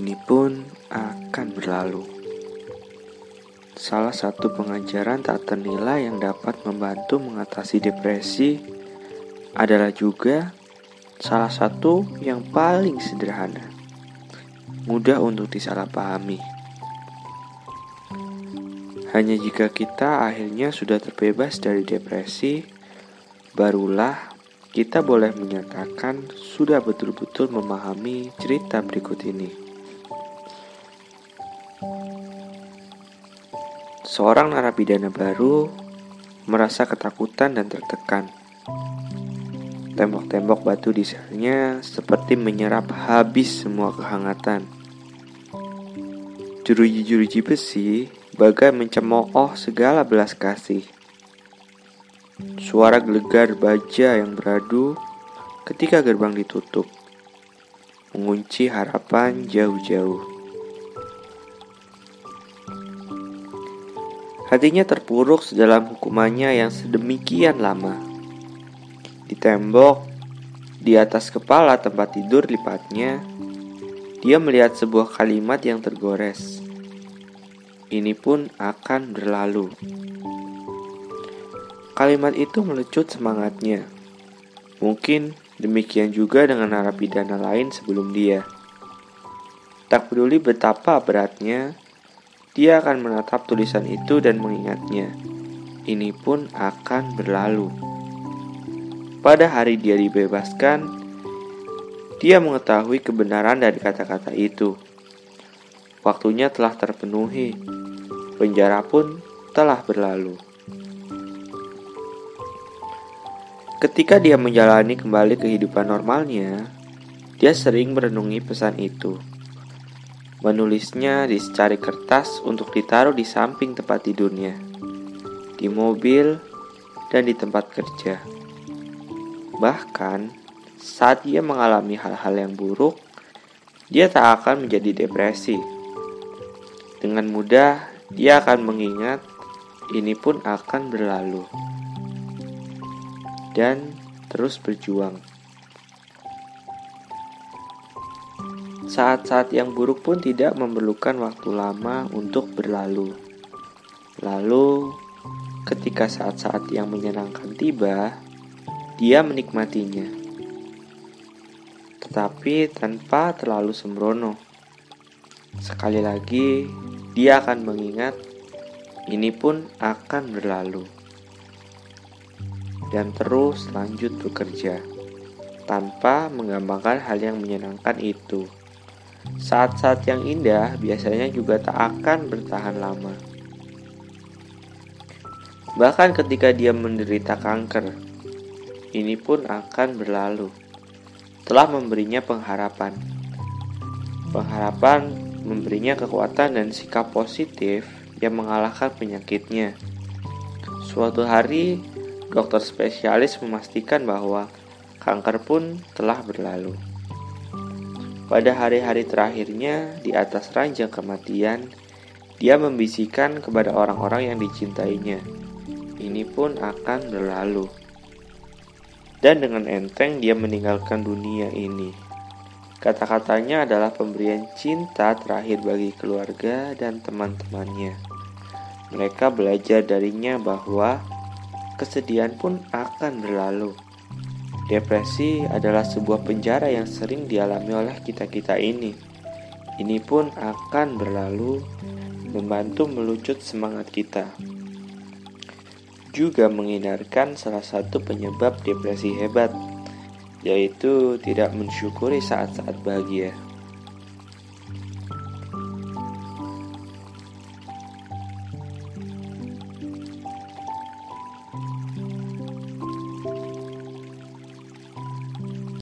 ini pun akan berlalu. Salah satu pengajaran tak ternilai yang dapat membantu mengatasi depresi adalah juga salah satu yang paling sederhana, mudah untuk disalahpahami. Hanya jika kita akhirnya sudah terbebas dari depresi, barulah kita boleh menyatakan sudah betul-betul memahami cerita berikut ini. Seorang narapidana baru merasa ketakutan dan tertekan. Tembok-tembok batu di selnya seperti menyerap habis semua kehangatan. Jeruji-jeruji besi bagai mencemooh segala belas kasih. Suara gelegar baja yang beradu ketika gerbang ditutup, mengunci harapan jauh-jauh. Hatinya terpuruk sedalam hukumannya yang sedemikian lama. Di tembok, di atas kepala tempat tidur lipatnya, dia melihat sebuah kalimat yang tergores. Ini pun akan berlalu. Kalimat itu melecut semangatnya. Mungkin demikian juga dengan narapidana lain sebelum dia. Tak peduli betapa beratnya, dia akan menatap tulisan itu dan mengingatnya. Ini pun akan berlalu. Pada hari dia dibebaskan, dia mengetahui kebenaran dari kata-kata itu. Waktunya telah terpenuhi, penjara pun telah berlalu. Ketika dia menjalani kembali kehidupan normalnya, dia sering merenungi pesan itu. Menulisnya di secari kertas untuk ditaruh di samping tempat tidurnya, di mobil, dan di tempat kerja. Bahkan, saat dia mengalami hal-hal yang buruk, dia tak akan menjadi depresi. Dengan mudah, dia akan mengingat ini pun akan berlalu dan terus berjuang. Saat-saat yang buruk pun tidak memerlukan waktu lama untuk berlalu. Lalu, ketika saat-saat yang menyenangkan tiba, dia menikmatinya. Tetapi tanpa terlalu sembrono. Sekali lagi, dia akan mengingat ini pun akan berlalu. Dan terus lanjut bekerja tanpa menggambarkan hal yang menyenangkan itu. Saat-saat yang indah biasanya juga tak akan bertahan lama. Bahkan ketika dia menderita kanker, ini pun akan berlalu. Telah memberinya pengharapan. Pengharapan memberinya kekuatan dan sikap positif yang mengalahkan penyakitnya. Suatu hari, dokter spesialis memastikan bahwa kanker pun telah berlalu. Pada hari-hari terakhirnya di atas ranjang kematian, dia membisikkan kepada orang-orang yang dicintainya. Ini pun akan berlalu. Dan dengan enteng dia meninggalkan dunia ini. Kata-katanya adalah pemberian cinta terakhir bagi keluarga dan teman-temannya. Mereka belajar darinya bahwa kesedihan pun akan berlalu. Depresi adalah sebuah penjara yang sering dialami oleh kita-kita ini. Ini pun akan berlalu, membantu melucut semangat kita. Juga menghindarkan salah satu penyebab depresi hebat, yaitu tidak mensyukuri saat-saat bahagia.